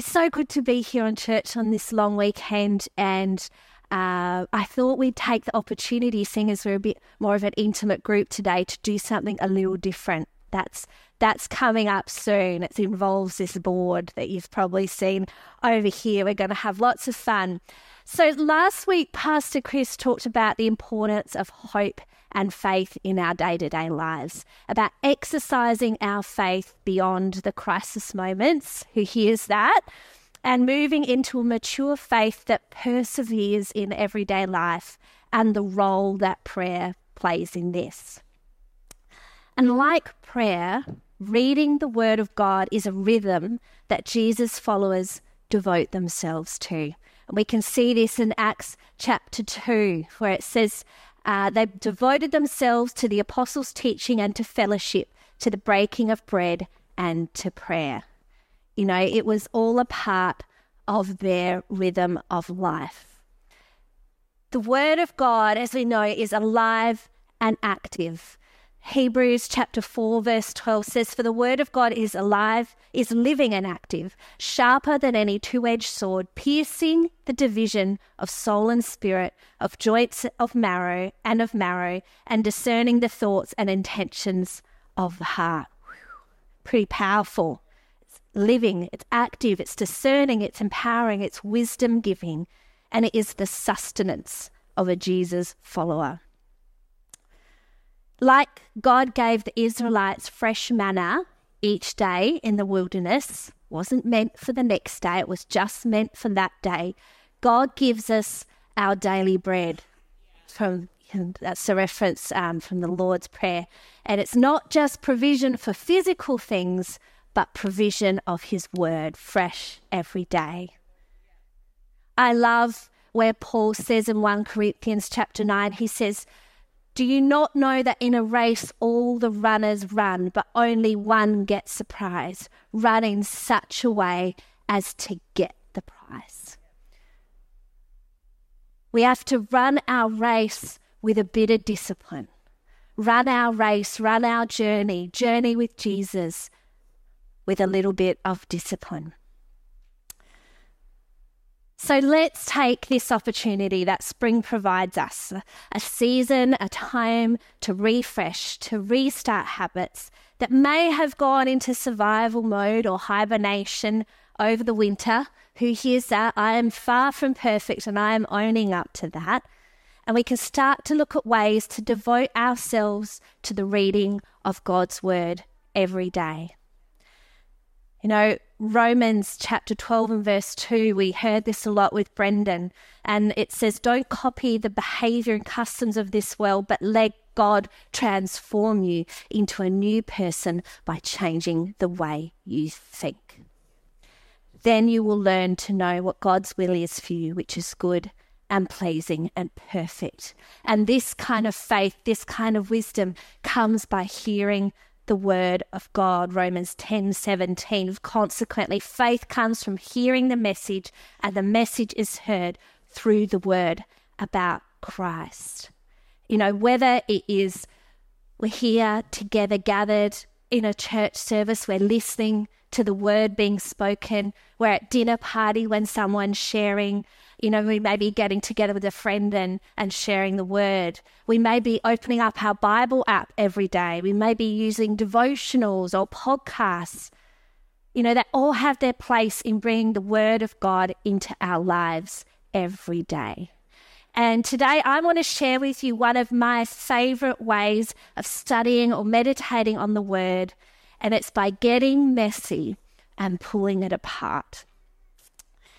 It's so good to be here on church on this long weekend, and uh, I thought we'd take the opportunity, seeing as we're a bit more of an intimate group today, to do something a little different. That's that's coming up soon. It involves this board that you've probably seen over here. We're going to have lots of fun. So last week, Pastor Chris talked about the importance of hope and faith in our day to day lives, about exercising our faith beyond the crisis moments. Who hears that? And moving into a mature faith that perseveres in everyday life and the role that prayer plays in this. And like prayer, reading the Word of God is a rhythm that Jesus' followers devote themselves to. And we can see this in Acts chapter 2, where it says, uh, They devoted themselves to the apostles' teaching and to fellowship, to the breaking of bread and to prayer. You know, it was all a part of their rhythm of life. The Word of God, as we know, is alive and active. Hebrews chapter 4 verse 12 says for the word of God is alive is living and active sharper than any two-edged sword piercing the division of soul and spirit of joints of marrow and of marrow and discerning the thoughts and intentions of the heart. Pretty powerful. It's living it's active it's discerning it's empowering it's wisdom giving and it is the sustenance of a Jesus follower like God gave the Israelites fresh manna each day in the wilderness, wasn't meant for the next day, it was just meant for that day. God gives us our daily bread. From that's a reference um, from the Lord's Prayer, and it's not just provision for physical things, but provision of His Word, fresh every day. I love where Paul says in 1 Corinthians chapter 9, he says, do you not know that in a race all the runners run, but only one gets the prize? Run in such a way as to get the prize. We have to run our race with a bit of discipline. Run our race, run our journey, journey with Jesus with a little bit of discipline. So let's take this opportunity that spring provides us a season, a time to refresh, to restart habits that may have gone into survival mode or hibernation over the winter. Who hears that? I am far from perfect and I am owning up to that. And we can start to look at ways to devote ourselves to the reading of God's word every day. You know, Romans chapter 12 and verse 2, we heard this a lot with Brendan, and it says, Don't copy the behavior and customs of this world, but let God transform you into a new person by changing the way you think. Then you will learn to know what God's will is for you, which is good and pleasing and perfect. And this kind of faith, this kind of wisdom comes by hearing the word of God, Romans 10 17. Consequently, faith comes from hearing the message, and the message is heard through the word about Christ. You know, whether it is we're here together, gathered in a church service, we're listening to the word being spoken, we're at dinner party when someone's sharing you know, we may be getting together with a friend and, and sharing the word. We may be opening up our Bible app every day. We may be using devotionals or podcasts, you know, that all have their place in bringing the word of God into our lives every day. And today I want to share with you one of my favorite ways of studying or meditating on the word, and it's by getting messy and pulling it apart.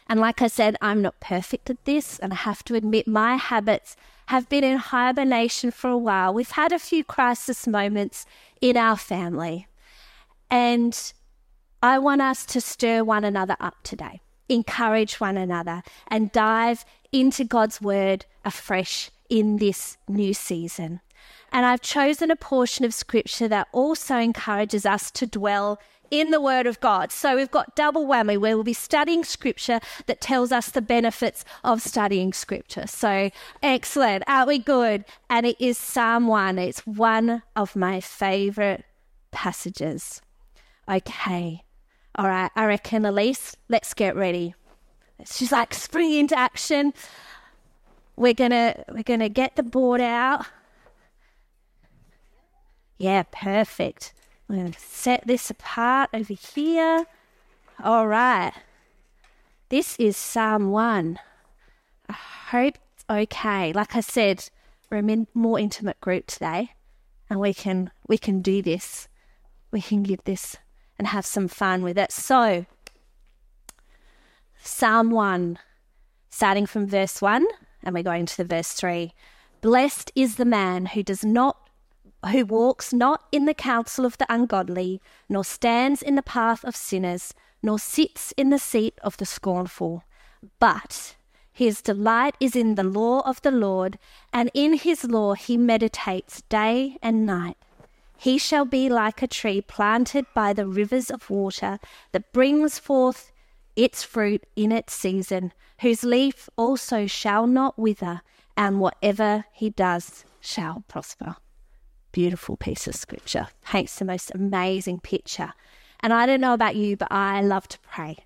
And like I said, I'm not perfect at this, and I have to admit my habits have been in hibernation for a while. We've had a few crisis moments in our family, and I want us to stir one another up today, encourage one another, and dive into God's word afresh in this new season. And I've chosen a portion of scripture that also encourages us to dwell in the Word of God. So we've got double whammy where we'll be studying Scripture that tells us the benefits of studying Scripture. So excellent. Aren't we good? And it is Psalm 1. It's one of my favorite passages. Okay. All right, I reckon, Elise, let's get ready. She's like, spring into action. We're gonna we're gonna get the board out. Yeah, perfect. I'm gonna set this apart over here. All right. This is Psalm 1. I hope it's okay. Like I said, we're a more intimate group today and we can we can do this. We can give this and have some fun with it. So Psalm 1, starting from verse 1, and we're going to the verse 3. Blessed is the man who does not who walks not in the counsel of the ungodly, nor stands in the path of sinners, nor sits in the seat of the scornful. But his delight is in the law of the Lord, and in his law he meditates day and night. He shall be like a tree planted by the rivers of water that brings forth its fruit in its season, whose leaf also shall not wither, and whatever he does shall prosper. Beautiful piece of scripture. Paints the most amazing picture and I don't know about you, but I love to pray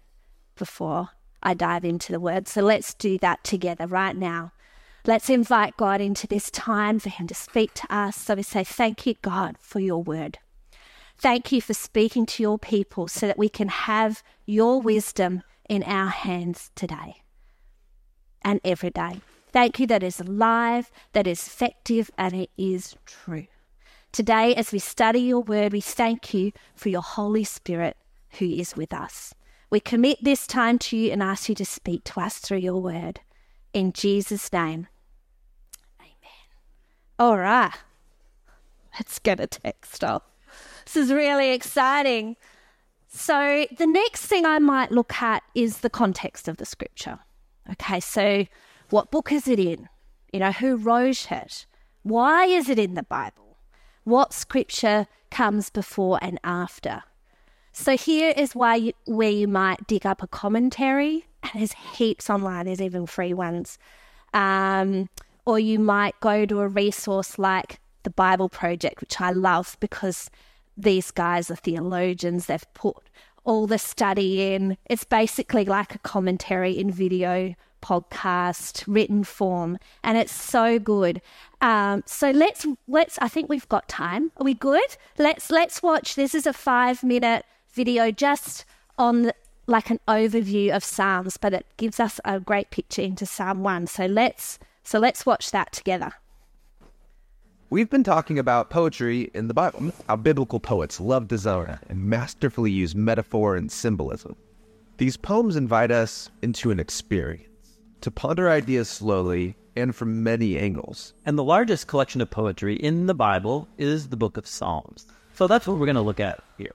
before I dive into the word. So let's do that together right now. Let's invite God into this time for Him to speak to us. So we say, Thank you, God, for your word. Thank you for speaking to your people so that we can have your wisdom in our hands today and every day. Thank you that is alive, that is effective, and it is true. Today, as we study your word, we thank you for your Holy Spirit who is with us. We commit this time to you and ask you to speak to us through your word. In Jesus' name, amen. All right, let's get a text off. This is really exciting. So, the next thing I might look at is the context of the scripture. Okay, so what book is it in? You know, who wrote it? Why is it in the Bible? What scripture comes before and after. So here is why you, where you might dig up a commentary, and there's heaps online. There's even free ones, um, or you might go to a resource like the Bible Project, which I love because these guys are theologians. They've put all the study in. It's basically like a commentary in video podcast written form and it's so good. Um, so let's let's i think we've got time. Are we good? Let's let's watch this is a five minute video just on the, like an overview of psalms but it gives us a great picture into psalm 1 so let's so let's watch that together. We've been talking about poetry in the Bible, how biblical poets love design and masterfully use metaphor and symbolism. These poems invite us into an experience to ponder ideas slowly and from many angles. And the largest collection of poetry in the Bible is the book of Psalms. So that's what we're going to look at here.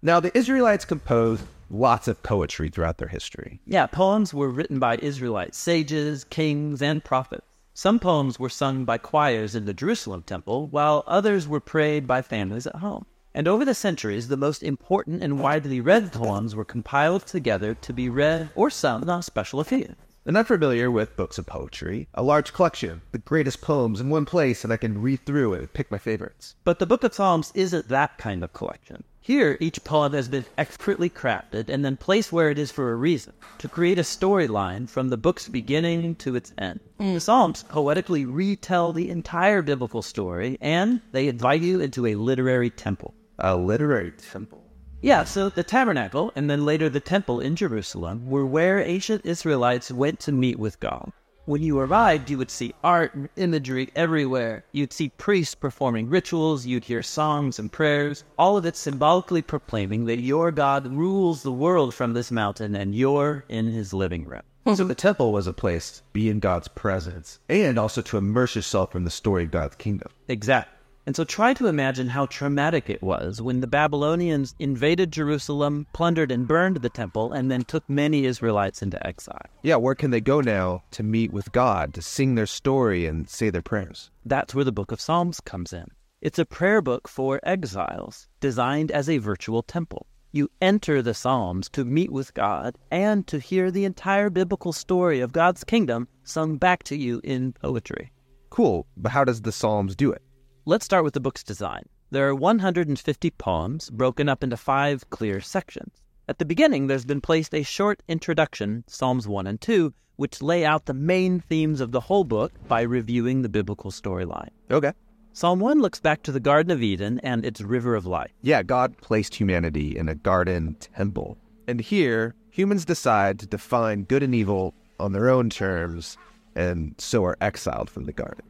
Now, the Israelites composed lots of poetry throughout their history. Yeah, poems were written by Israelite sages, kings, and prophets. Some poems were sung by choirs in the Jerusalem temple, while others were prayed by families at home. And over the centuries, the most important and widely read poems were compiled together to be read or sung on special occasions. I'm not familiar with books of poetry, a large collection, the greatest poems in one place, and I can read through it and pick my favorites. But the Book of Psalms isn't that kind of collection. Here, each poem has been expertly crafted and then placed where it is for a reason, to create a storyline from the book's beginning to its end. Mm. The Psalms poetically retell the entire biblical story, and they invite you into a literary temple. A literary temple? Yeah, so the tabernacle and then later the temple in Jerusalem were where ancient Israelites went to meet with God. When you arrived, you would see art and imagery everywhere. You'd see priests performing rituals, you'd hear songs and prayers, all of it symbolically proclaiming that your God rules the world from this mountain and you're in his living room. Hmm. So the temple was a place to be in God's presence and also to immerse yourself in the story of God's kingdom. Exactly. And so try to imagine how traumatic it was when the Babylonians invaded Jerusalem, plundered and burned the temple, and then took many Israelites into exile. Yeah, where can they go now to meet with God, to sing their story and say their prayers? That's where the book of Psalms comes in. It's a prayer book for exiles, designed as a virtual temple. You enter the Psalms to meet with God and to hear the entire biblical story of God's kingdom sung back to you in poetry. Cool, but how does the Psalms do it? Let's start with the book's design. There are 150 poems broken up into five clear sections. At the beginning, there's been placed a short introduction, Psalms 1 and 2, which lay out the main themes of the whole book by reviewing the biblical storyline. Okay. Psalm 1 looks back to the Garden of Eden and its river of life. Yeah, God placed humanity in a garden temple. And here, humans decide to define good and evil on their own terms and so are exiled from the garden.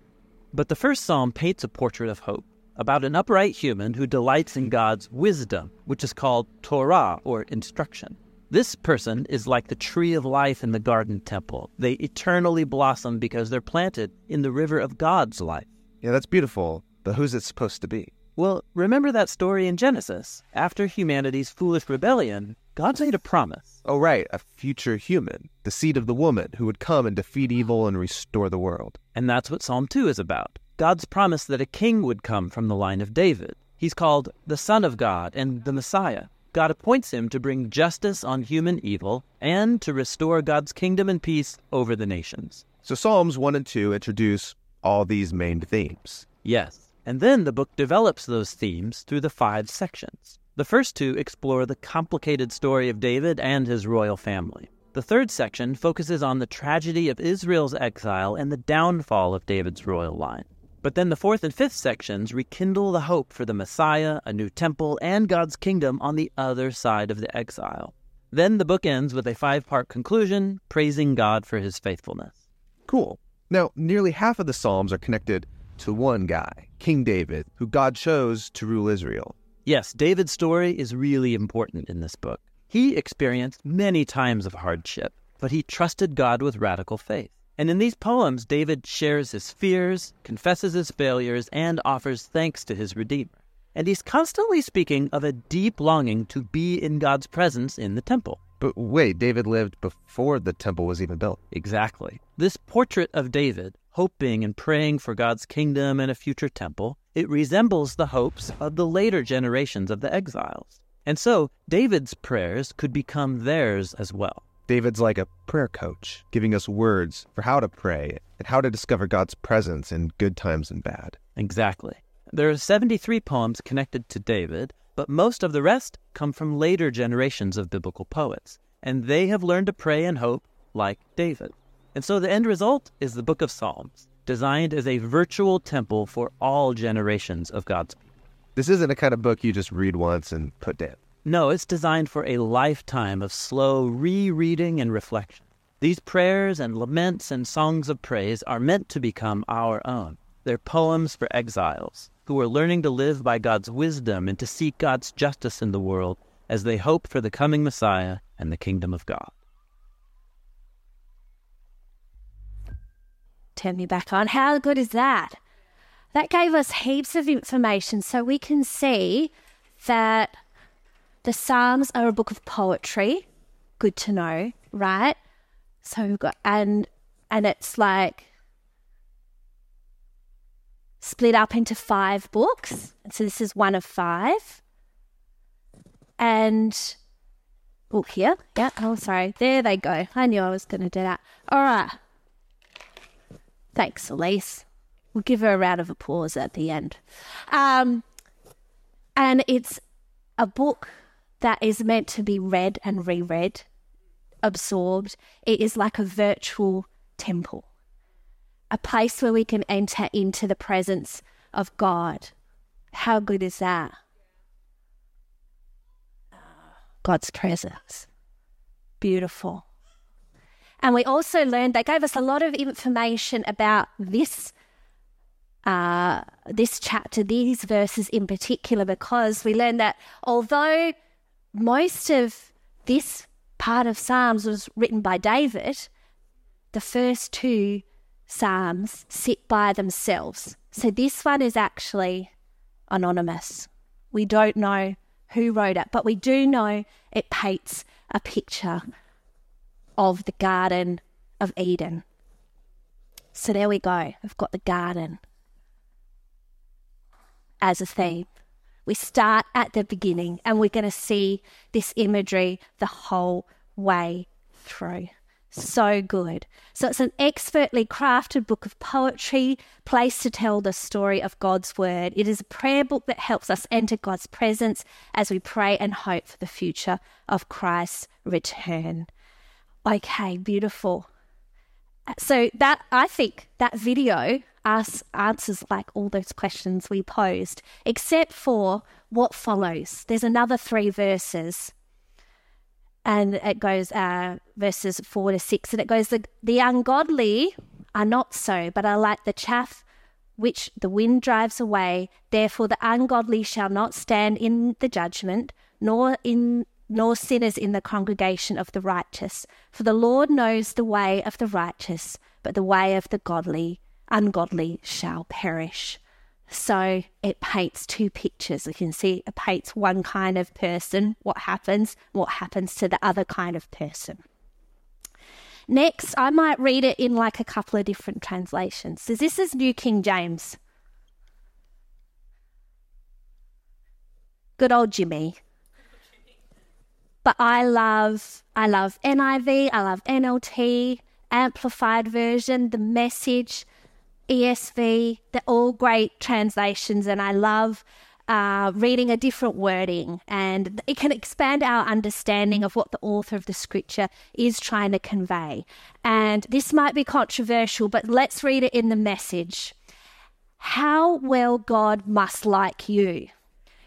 But the first psalm paints a portrait of hope about an upright human who delights in God's wisdom, which is called Torah or instruction. This person is like the tree of life in the garden temple. They eternally blossom because they're planted in the river of God's life. Yeah, that's beautiful. But who's it supposed to be? Well, remember that story in Genesis? After humanity's foolish rebellion, God made a promise. Oh, right, a future human, the seed of the woman who would come and defeat evil and restore the world. And that's what Psalm 2 is about. God's promise that a king would come from the line of David. He's called the Son of God and the Messiah. God appoints him to bring justice on human evil and to restore God's kingdom and peace over the nations. So Psalms 1 and 2 introduce all these main themes. Yes. And then the book develops those themes through the five sections. The first two explore the complicated story of David and his royal family. The third section focuses on the tragedy of Israel's exile and the downfall of David's royal line. But then the fourth and fifth sections rekindle the hope for the Messiah, a new temple, and God's kingdom on the other side of the exile. Then the book ends with a five part conclusion praising God for his faithfulness. Cool. Now, nearly half of the Psalms are connected to one guy, King David, who God chose to rule Israel. Yes, David's story is really important in this book. He experienced many times of hardship, but he trusted God with radical faith. And in these poems, David shares his fears, confesses his failures, and offers thanks to his Redeemer. And he's constantly speaking of a deep longing to be in God's presence in the temple. But wait, David lived before the temple was even built. Exactly. This portrait of David, hoping and praying for God's kingdom and a future temple, it resembles the hopes of the later generations of the exiles. And so, David's prayers could become theirs as well. David's like a prayer coach, giving us words for how to pray and how to discover God's presence in good times and bad. Exactly. There are 73 poems connected to David, but most of the rest come from later generations of biblical poets, and they have learned to pray and hope like David. And so the end result is the book of Psalms, designed as a virtual temple for all generations of God's people. This isn't a kind of book you just read once and put down. No, it's designed for a lifetime of slow rereading and reflection. These prayers and laments and songs of praise are meant to become our own. They're poems for exiles who are learning to live by God's wisdom and to seek God's justice in the world as they hope for the coming Messiah and the kingdom of God. Turn me back on. How good is that? That gave us heaps of information so we can see that the Psalms are a book of poetry. Good to know, right? So we've got and and it's like split up into five books. So this is one of five. And oh here, yeah. Oh sorry, there they go. I knew I was to do that. All right. Thanks, Elise. We'll give her a round of applause at the end. Um, and it's a book that is meant to be read and reread, absorbed. It is like a virtual temple, a place where we can enter into the presence of God. How good is that? God's presence. Beautiful. And we also learned, they gave us a lot of information about this uh, this chapter, these verses in particular, because we learned that although most of this part of Psalms was written by David, the first two Psalms sit by themselves. So this one is actually anonymous. We don't know who wrote it, but we do know it paints a picture of the Garden of Eden. So there we go. We've got the garden as a theme. We start at the beginning and we're going to see this imagery the whole way through. So good. So it's an expertly crafted book of poetry, placed to tell the story of God's word. It is a prayer book that helps us enter God's presence as we pray and hope for the future of Christ's return. Okay, beautiful. So that I think that video asks, answers like all those questions we posed, except for what follows. There's another three verses and it goes uh, verses four to six, and it goes the, the ungodly are not so, but are like the chaff which the wind drives away. Therefore, the ungodly shall not stand in the judgment, nor in nor sinners in the congregation of the righteous. For the Lord knows the way of the righteous, but the way of the godly, ungodly shall perish. So it paints two pictures. You can see it paints one kind of person, what happens, what happens to the other kind of person. Next, I might read it in like a couple of different translations. So this is New King James. Good old Jimmy. But I love I love NIV, I love NLT, amplified version, the message, ESV, they're all great translations, and I love uh, reading a different wording, and it can expand our understanding of what the author of the scripture is trying to convey. And this might be controversial, but let's read it in the message. How well God must like you.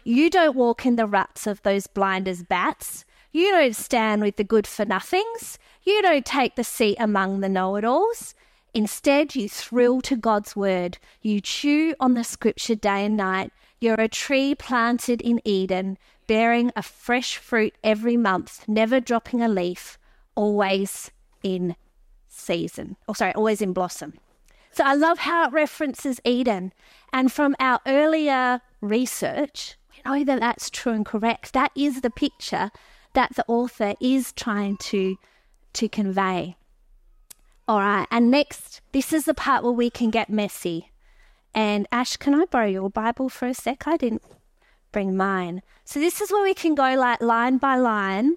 You don't walk in the ruts of those blind as bats. You don't stand with the good for nothings. You don't take the seat among the know it alls. Instead, you thrill to God's word. You chew on the scripture day and night. You're a tree planted in Eden, bearing a fresh fruit every month, never dropping a leaf, always in season. Oh, sorry, always in blossom. So I love how it references Eden. And from our earlier research, we know that that's true and correct. That is the picture that the author is trying to, to convey. All right, and next, this is the part where we can get messy. And Ash, can I borrow your Bible for a sec? I didn't bring mine. So this is where we can go like line by line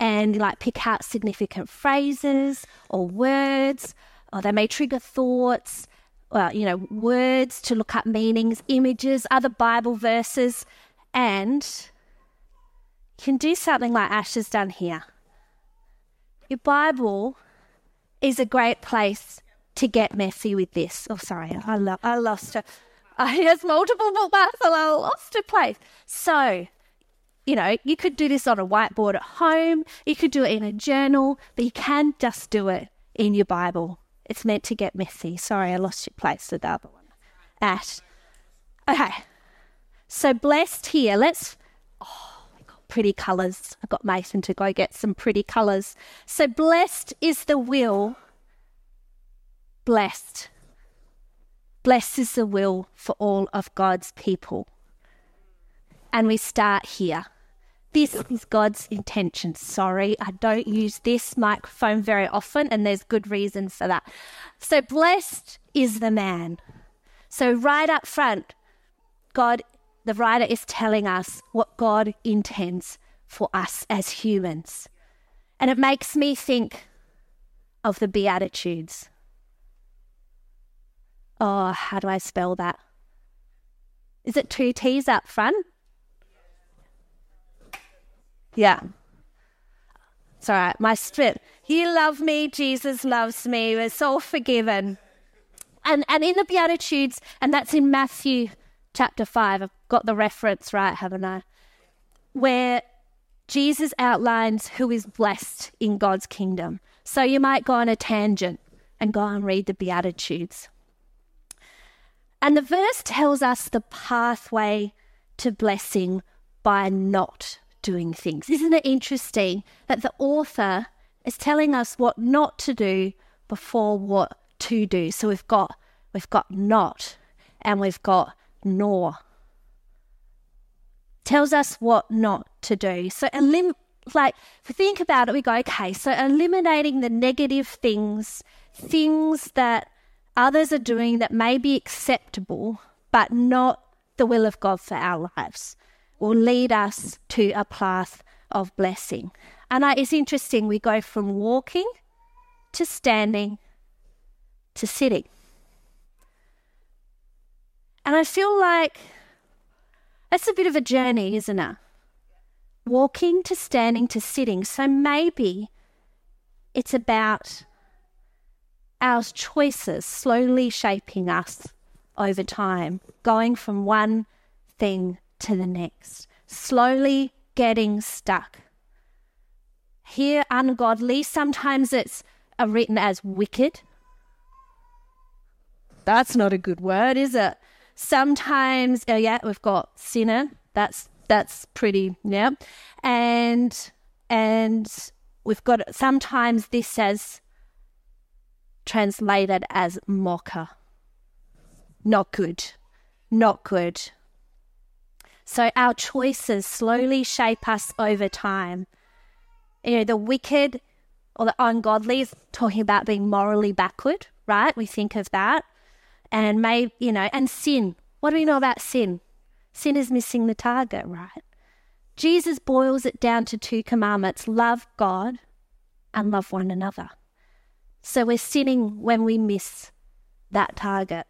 and like pick out significant phrases or words, or they may trigger thoughts, well, you know, words to look up meanings, images, other Bible verses, and can do something like Ash has done here. Your Bible is a great place to get messy with this. Oh, sorry, I, lo- I lost it. I has multiple bookmarks and I lost a place. So, you know, you could do this on a whiteboard at home, you could do it in a journal, but you can just do it in your Bible. It's meant to get messy. Sorry, I lost your place with the other one. Ash. Okay. So blessed here. Let's oh, pretty colours. I got Mason to go get some pretty colours. So blessed is the will blessed. Blessed is the will for all of God's people. And we start here. This is God's intention. Sorry, I don't use this microphone very often, and there's good reason for that. So, blessed is the man. So, right up front, God, the writer is telling us what God intends for us as humans. And it makes me think of the Beatitudes. Oh, how do I spell that? Is it two T's up front? Yeah. It's all right. My spirit. You love me. Jesus loves me. We're so forgiven. And, and in the Beatitudes, and that's in Matthew chapter 5. Got the reference right, haven't I? Where Jesus outlines who is blessed in God's kingdom. So you might go on a tangent and go and read the Beatitudes. And the verse tells us the pathway to blessing by not doing things. Isn't it interesting that the author is telling us what not to do before what to do? So we've got we've got not and we've got nor. Tells us what not to do. So elim- like if we think about it, we go, okay, so eliminating the negative things, things that others are doing that may be acceptable, but not the will of God for our lives, will lead us to a path of blessing. And it's interesting, we go from walking to standing to sitting. And I feel like that's a bit of a journey, isn't it? Walking to standing to sitting. So maybe it's about our choices slowly shaping us over time, going from one thing to the next, slowly getting stuck. Here, ungodly, sometimes it's written as wicked. That's not a good word, is it? Sometimes, oh yeah, we've got sinner. That's that's pretty, yeah. And and we've got sometimes this says translated as mocker. Not good. Not good. So our choices slowly shape us over time. You know, the wicked or the ungodly is talking about being morally backward, right? We think of that and may you know and sin. What do we know about sin? Sin is missing the target right? Jesus boils it down to two commandments love god and love one another. So we're sinning when we miss that target.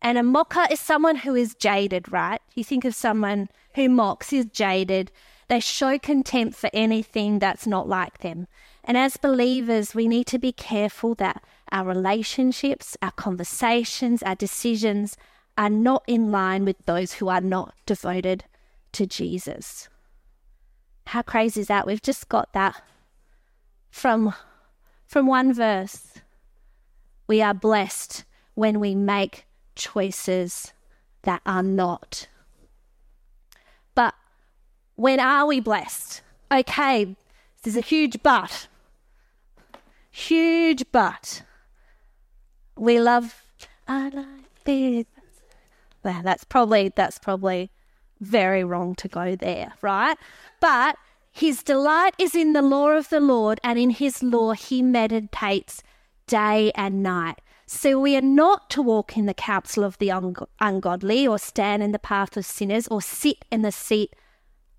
And a mocker is someone who is jaded right? You think of someone who mocks is jaded. They show contempt for anything that's not like them. And as believers we need to be careful that our relationships, our conversations, our decisions are not in line with those who are not devoted to Jesus. How crazy is that? We've just got that from, from one verse. We are blessed when we make choices that are not. But when are we blessed? Okay, there's a huge but. Huge but we love I like this. Well, that's probably that's probably very wrong to go there, right? But his delight is in the law of the Lord, and in his law he meditates day and night. So we are not to walk in the counsel of the ungodly, or stand in the path of sinners, or sit in the seat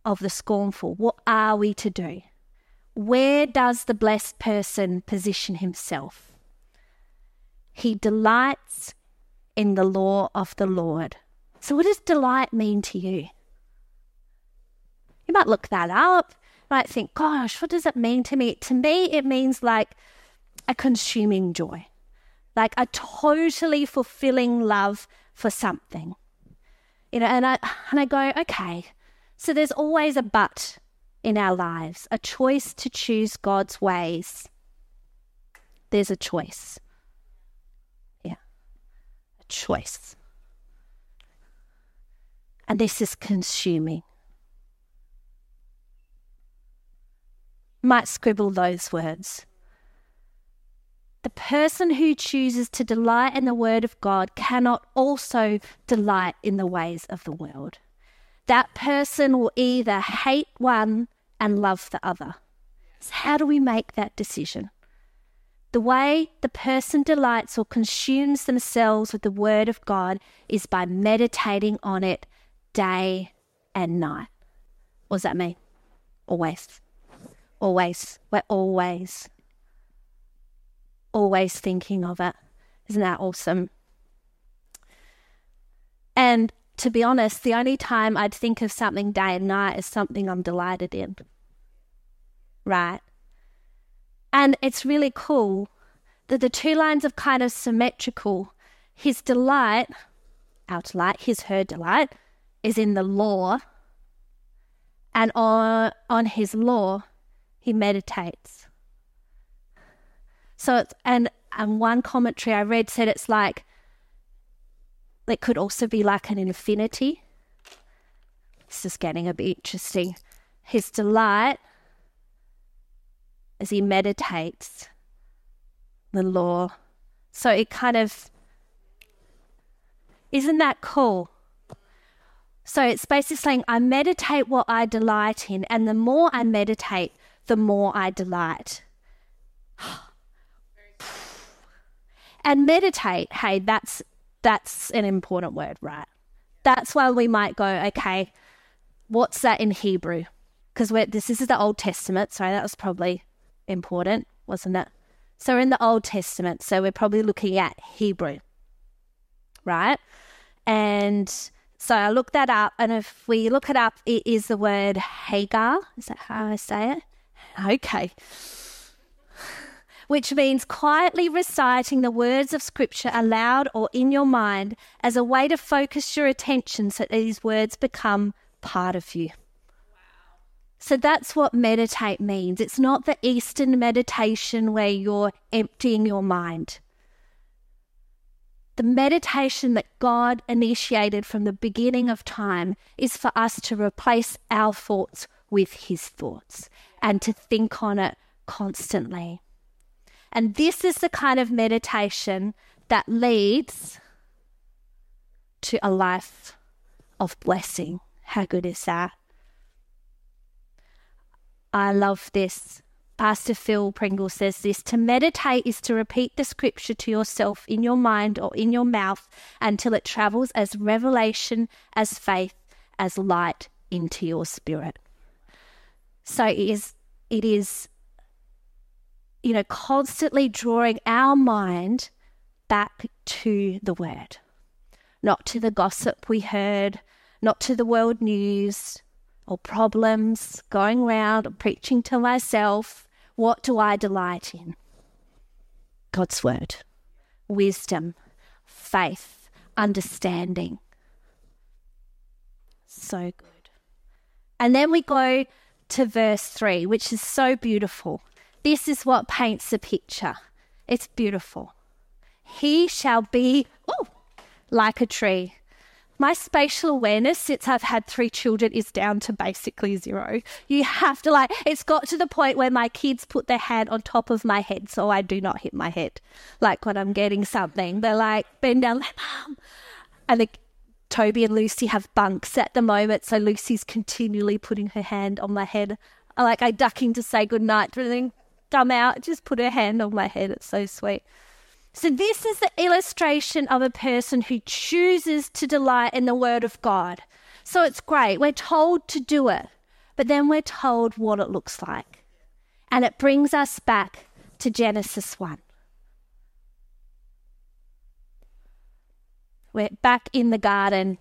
of the scornful. What are we to do? Where does the blessed person position himself? He delights in the law of the Lord. So, what does delight mean to you? You might look that up. Might think, gosh, what does it mean to me? To me, it means like a consuming joy, like a totally fulfilling love for something. You know, and I and I go, okay, so there's always a but in our lives, a choice to choose God's ways. There's a choice choice. And this is consuming. Might scribble those words. The person who chooses to delight in the Word of God cannot also delight in the ways of the world. That person will either hate one and love the other. So, how do we make that decision? The way the person delights or consumes themselves with the Word of God is by meditating on it day and night. What does that mean? Always. Always. We're always, always thinking of it. Isn't that awesome? And to be honest, the only time I'd think of something day and night is something I'm delighted in. Right? And it's really cool that the two lines are kind of symmetrical. His delight, our delight, his, her delight, is in the law. And on, on his law, he meditates. So it's, and, and one commentary I read said it's like, it could also be like an infinity. This is getting a bit interesting. His delight as he meditates the law. So it kind of isn't that cool? So it's basically saying, I meditate what I delight in, and the more I meditate, the more I delight. and meditate, hey, that's that's an important word, right? That's why we might go, okay, what's that in Hebrew? Because this, this is the Old Testament, so that was probably important, wasn't it? So in the Old Testament. So we're probably looking at Hebrew, right? And so I looked that up. And if we look it up, it is the word hagah. Is that how I say it? Okay. Which means quietly reciting the words of Scripture aloud or in your mind as a way to focus your attention so that these words become part of you. So that's what meditate means. It's not the Eastern meditation where you're emptying your mind. The meditation that God initiated from the beginning of time is for us to replace our thoughts with His thoughts and to think on it constantly. And this is the kind of meditation that leads to a life of blessing. How good is that? I love this. Pastor Phil Pringle says this to meditate is to repeat the scripture to yourself in your mind or in your mouth until it travels as revelation, as faith, as light into your spirit. So it is, it is, you know, constantly drawing our mind back to the word, not to the gossip we heard, not to the world news, or problems, going around or preaching to myself. What do I delight in? God's word, wisdom, faith, understanding. So good. And then we go to verse 3, which is so beautiful. This is what paints the picture. It's beautiful. He shall be oh, like a tree my spatial awareness since I've had three children is down to basically zero. You have to like, it's got to the point where my kids put their hand on top of my head so I do not hit my head. Like when I'm getting something, they're like, bend down, like, mom. And the, Toby and Lucy have bunks at the moment, so Lucy's continually putting her hand on my head. Like I ducking to say goodnight, but then come out, just put her hand on my head. It's so sweet. So, this is the illustration of a person who chooses to delight in the Word of God. So, it's great. We're told to do it, but then we're told what it looks like. And it brings us back to Genesis 1. We're back in the Garden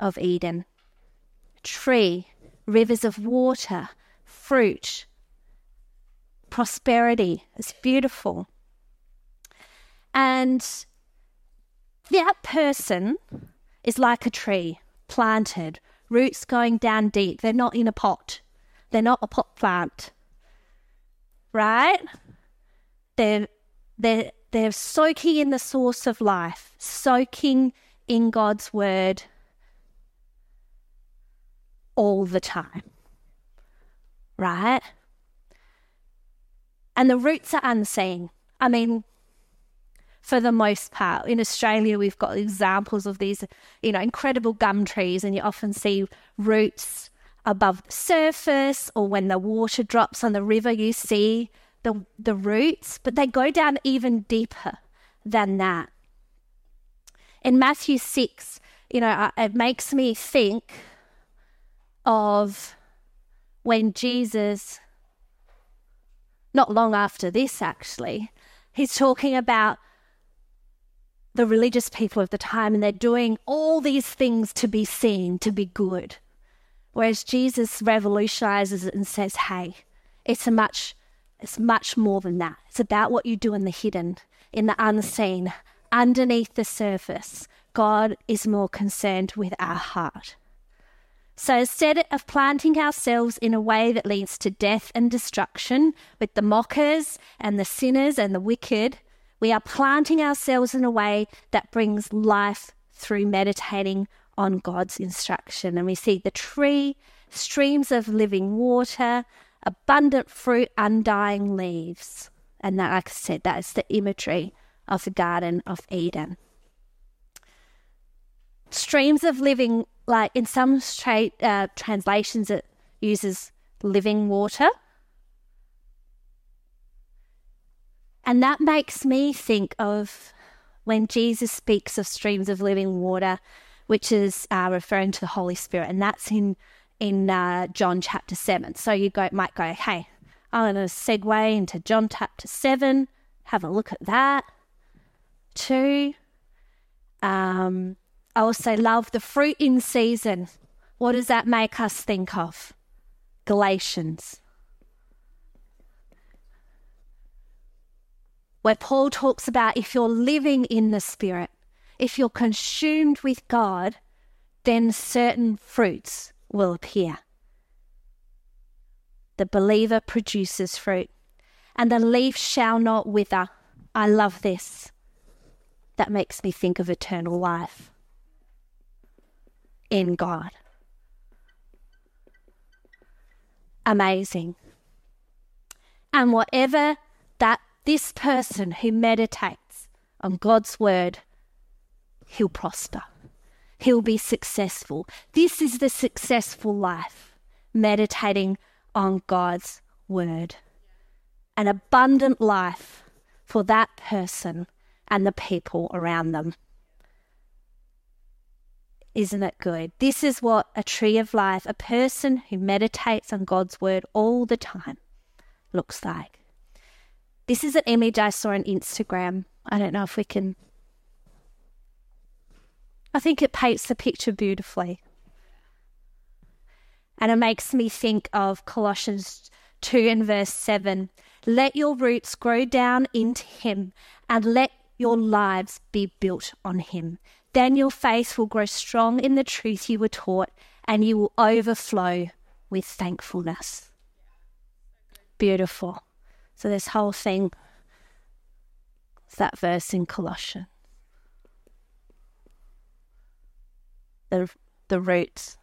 of Eden. Tree, rivers of water, fruit, prosperity. It's beautiful. And that person is like a tree planted, roots going down deep. They're not in a pot, they're not a pot plant, right? They're, they're, they're soaking in the source of life, soaking in God's word all the time, right? And the roots are unseen. I mean, for the most part. In Australia, we've got examples of these, you know, incredible gum trees, and you often see roots above the surface, or when the water drops on the river, you see the the roots, but they go down even deeper than that. In Matthew six, you know, it makes me think of when Jesus, not long after this actually, he's talking about the religious people of the time and they're doing all these things to be seen, to be good. Whereas Jesus revolutionizes it and says, hey, it's a much it's much more than that. It's about what you do in the hidden, in the unseen, underneath the surface. God is more concerned with our heart. So instead of planting ourselves in a way that leads to death and destruction with the mockers and the sinners and the wicked, we are planting ourselves in a way that brings life through meditating on God's instruction. And we see the tree, streams of living water, abundant fruit, undying leaves. And that, like I said, that is the imagery of the Garden of Eden. Streams of living, like in some straight, uh, translations, it uses living water. And that makes me think of when Jesus speaks of streams of living water, which is uh, referring to the Holy Spirit, and that's in in uh, John chapter seven. So you go might go, hey, I'm going to segue into John chapter seven. Have a look at that. Two, um, I also love the fruit in season. What does that make us think of? Galatians. Where Paul talks about if you're living in the Spirit, if you're consumed with God, then certain fruits will appear. The believer produces fruit, and the leaf shall not wither. I love this. That makes me think of eternal life in God. Amazing. And whatever that this person who meditates on God's word, he'll prosper. He'll be successful. This is the successful life, meditating on God's word. An abundant life for that person and the people around them. Isn't it good? This is what a tree of life, a person who meditates on God's word all the time, looks like. This is an image I saw on Instagram. I don't know if we can. I think it paints the picture beautifully. And it makes me think of Colossians 2 and verse 7. Let your roots grow down into Him and let your lives be built on Him. Then your faith will grow strong in the truth you were taught and you will overflow with thankfulness. Beautiful. So, this whole thing—it's that verse in Colossians. The, the roots.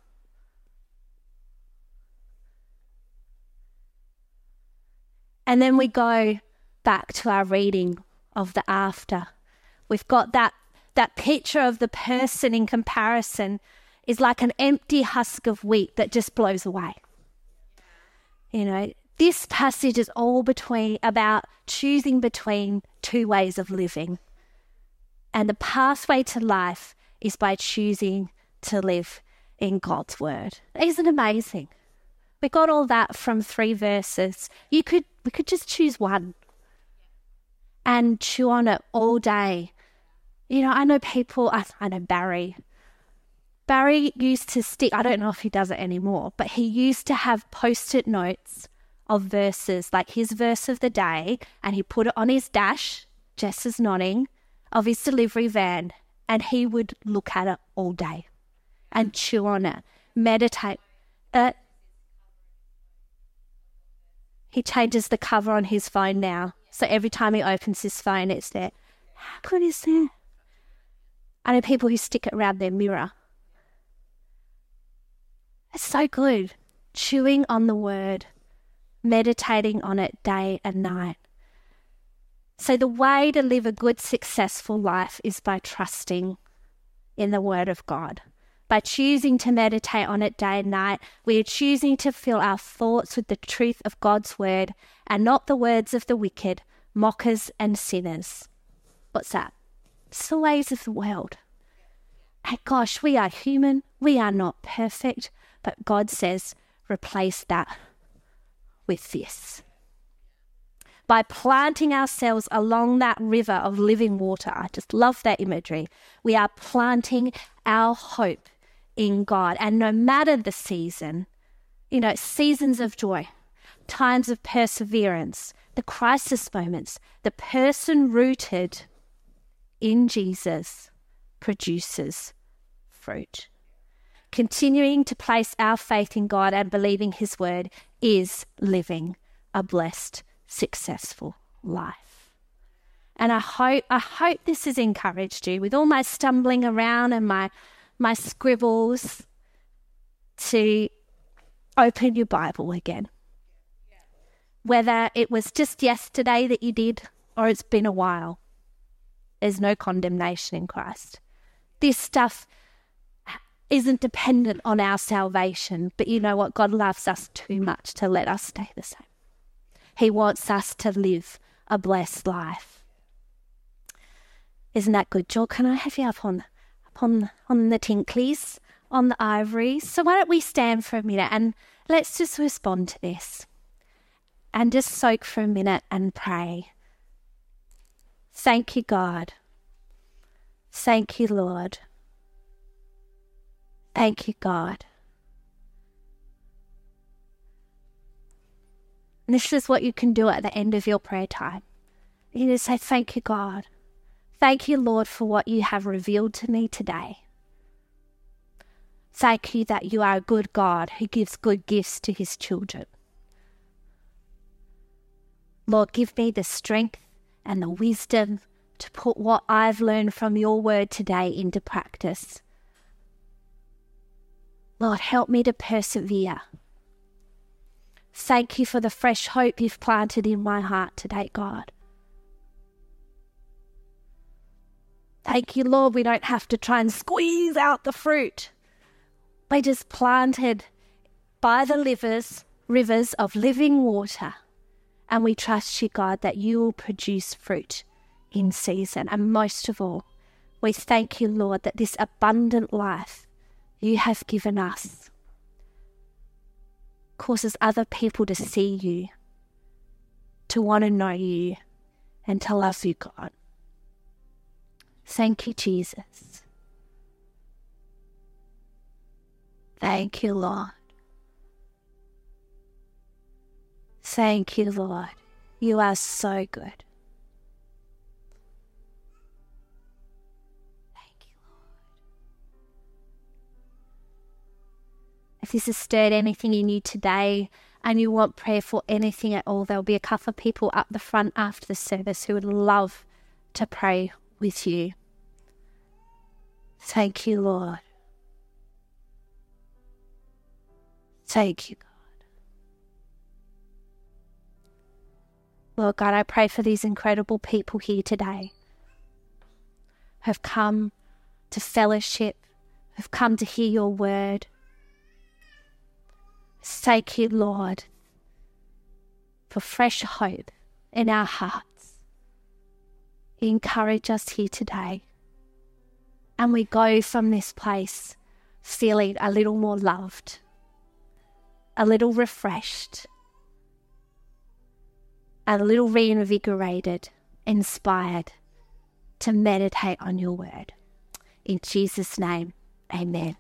And then we go back to our reading of the after. We've got that that picture of the person in comparison is like an empty husk of wheat that just blows away. You know, this passage is all between about choosing between two ways of living. And the pathway to life is by choosing to live in God's word. Isn't amazing? We got all that from three verses. You could we could just choose one and chew on it all day. You know, I know people, I, I know Barry. Barry used to stick, I don't know if he does it anymore, but he used to have post it notes of verses, like his verse of the day, and he put it on his dash, Jess is nodding, of his delivery van, and he would look at it all day and chew on it, meditate. Uh, he changes the cover on his phone now. So every time he opens his phone, it's there. How good is that? I know people who stick it around their mirror. It's so good. Chewing on the word, meditating on it day and night. So, the way to live a good, successful life is by trusting in the Word of God. By choosing to meditate on it day and night, we are choosing to fill our thoughts with the truth of God's Word and not the words of the wicked, mockers, and sinners. What's that? It's the ways of the world. And gosh, we are human. We are not perfect. But God says, replace that with this. By planting ourselves along that river of living water, I just love that imagery. We are planting our hope in God. And no matter the season, you know, seasons of joy, times of perseverance, the crisis moments, the person rooted in Jesus produces fruit. Continuing to place our faith in God and believing His word is living a blessed, successful life. And I hope I hope this has encouraged you with all my stumbling around and my my scribbles to open your Bible again. Whether it was just yesterday that you did or it's been a while. There's no condemnation in Christ. This stuff isn't dependent on our salvation, but you know what? God loves us too much to let us stay the same. He wants us to live a blessed life. Isn't that good, Joel? Can I have you up on, up on, on the tinklies, on the ivories? So why don't we stand for a minute and let's just respond to this and just soak for a minute and pray. Thank you, God. Thank you, Lord. Thank you, God. And this is what you can do at the end of your prayer time. You just say, Thank you, God. Thank you, Lord, for what you have revealed to me today. Thank you that you are a good God who gives good gifts to his children. Lord, give me the strength and the wisdom to put what I've learned from your word today into practice. Lord, help me to persevere. Thank you for the fresh hope you've planted in my heart today, God. Thank you, Lord, we don't have to try and squeeze out the fruit. We're just planted by the rivers, rivers of living water. And we trust you, God, that you will produce fruit in season. And most of all, we thank you, Lord, that this abundant life you have given us causes other people to see you, to want to know you, and to love you, God. Thank you, Jesus. Thank you, Lord. Thank you, Lord. You are so good. If this has stirred anything in you today and you want prayer for anything at all, there'll be a couple of people up the front after the service who would love to pray with you. Thank you, Lord. Thank you, God. Lord God, I pray for these incredible people here today who have come to fellowship, have come to hear your word. You, Lord, for fresh hope in our hearts. Encourage us here today. And we go from this place feeling a little more loved, a little refreshed, a little reinvigorated, inspired to meditate on your word. In Jesus' name, amen.